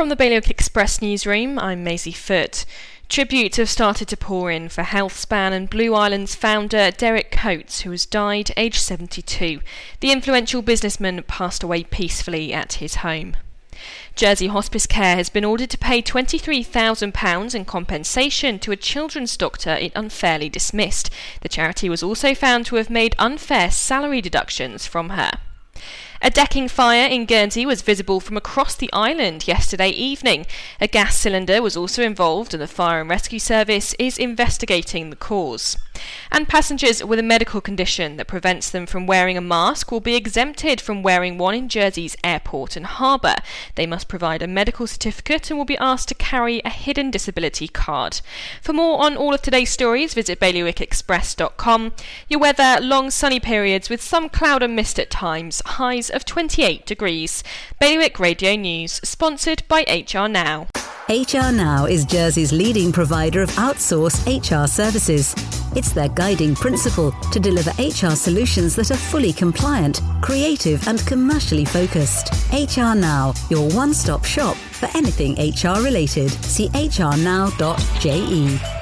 From the Bailiwick Express newsroom, I'm Maisie Foot. Tributes have started to pour in for Healthspan and Blue Island's founder Derek Coates, who has died aged 72. The influential businessman passed away peacefully at his home. Jersey Hospice Care has been ordered to pay £23,000 in compensation to a children's doctor it unfairly dismissed. The charity was also found to have made unfair salary deductions from her. A decking fire in Guernsey was visible from across the island yesterday evening. A gas cylinder was also involved, and the Fire and Rescue Service is investigating the cause. And passengers with a medical condition that prevents them from wearing a mask will be exempted from wearing one in Jersey's airport and harbour. They must provide a medical certificate and will be asked to carry a hidden disability card. For more on all of today's stories, visit bailiwickexpress.com. Your weather, long sunny periods with some cloud and mist at times, highs of 28 degrees. Bailiwick Radio News, sponsored by HR Now. HR Now is Jersey's leading provider of outsourced HR services. It's their guiding principle to deliver HR solutions that are fully compliant, creative, and commercially focused. HR Now, your one stop shop for anything HR related. See hrnow.je.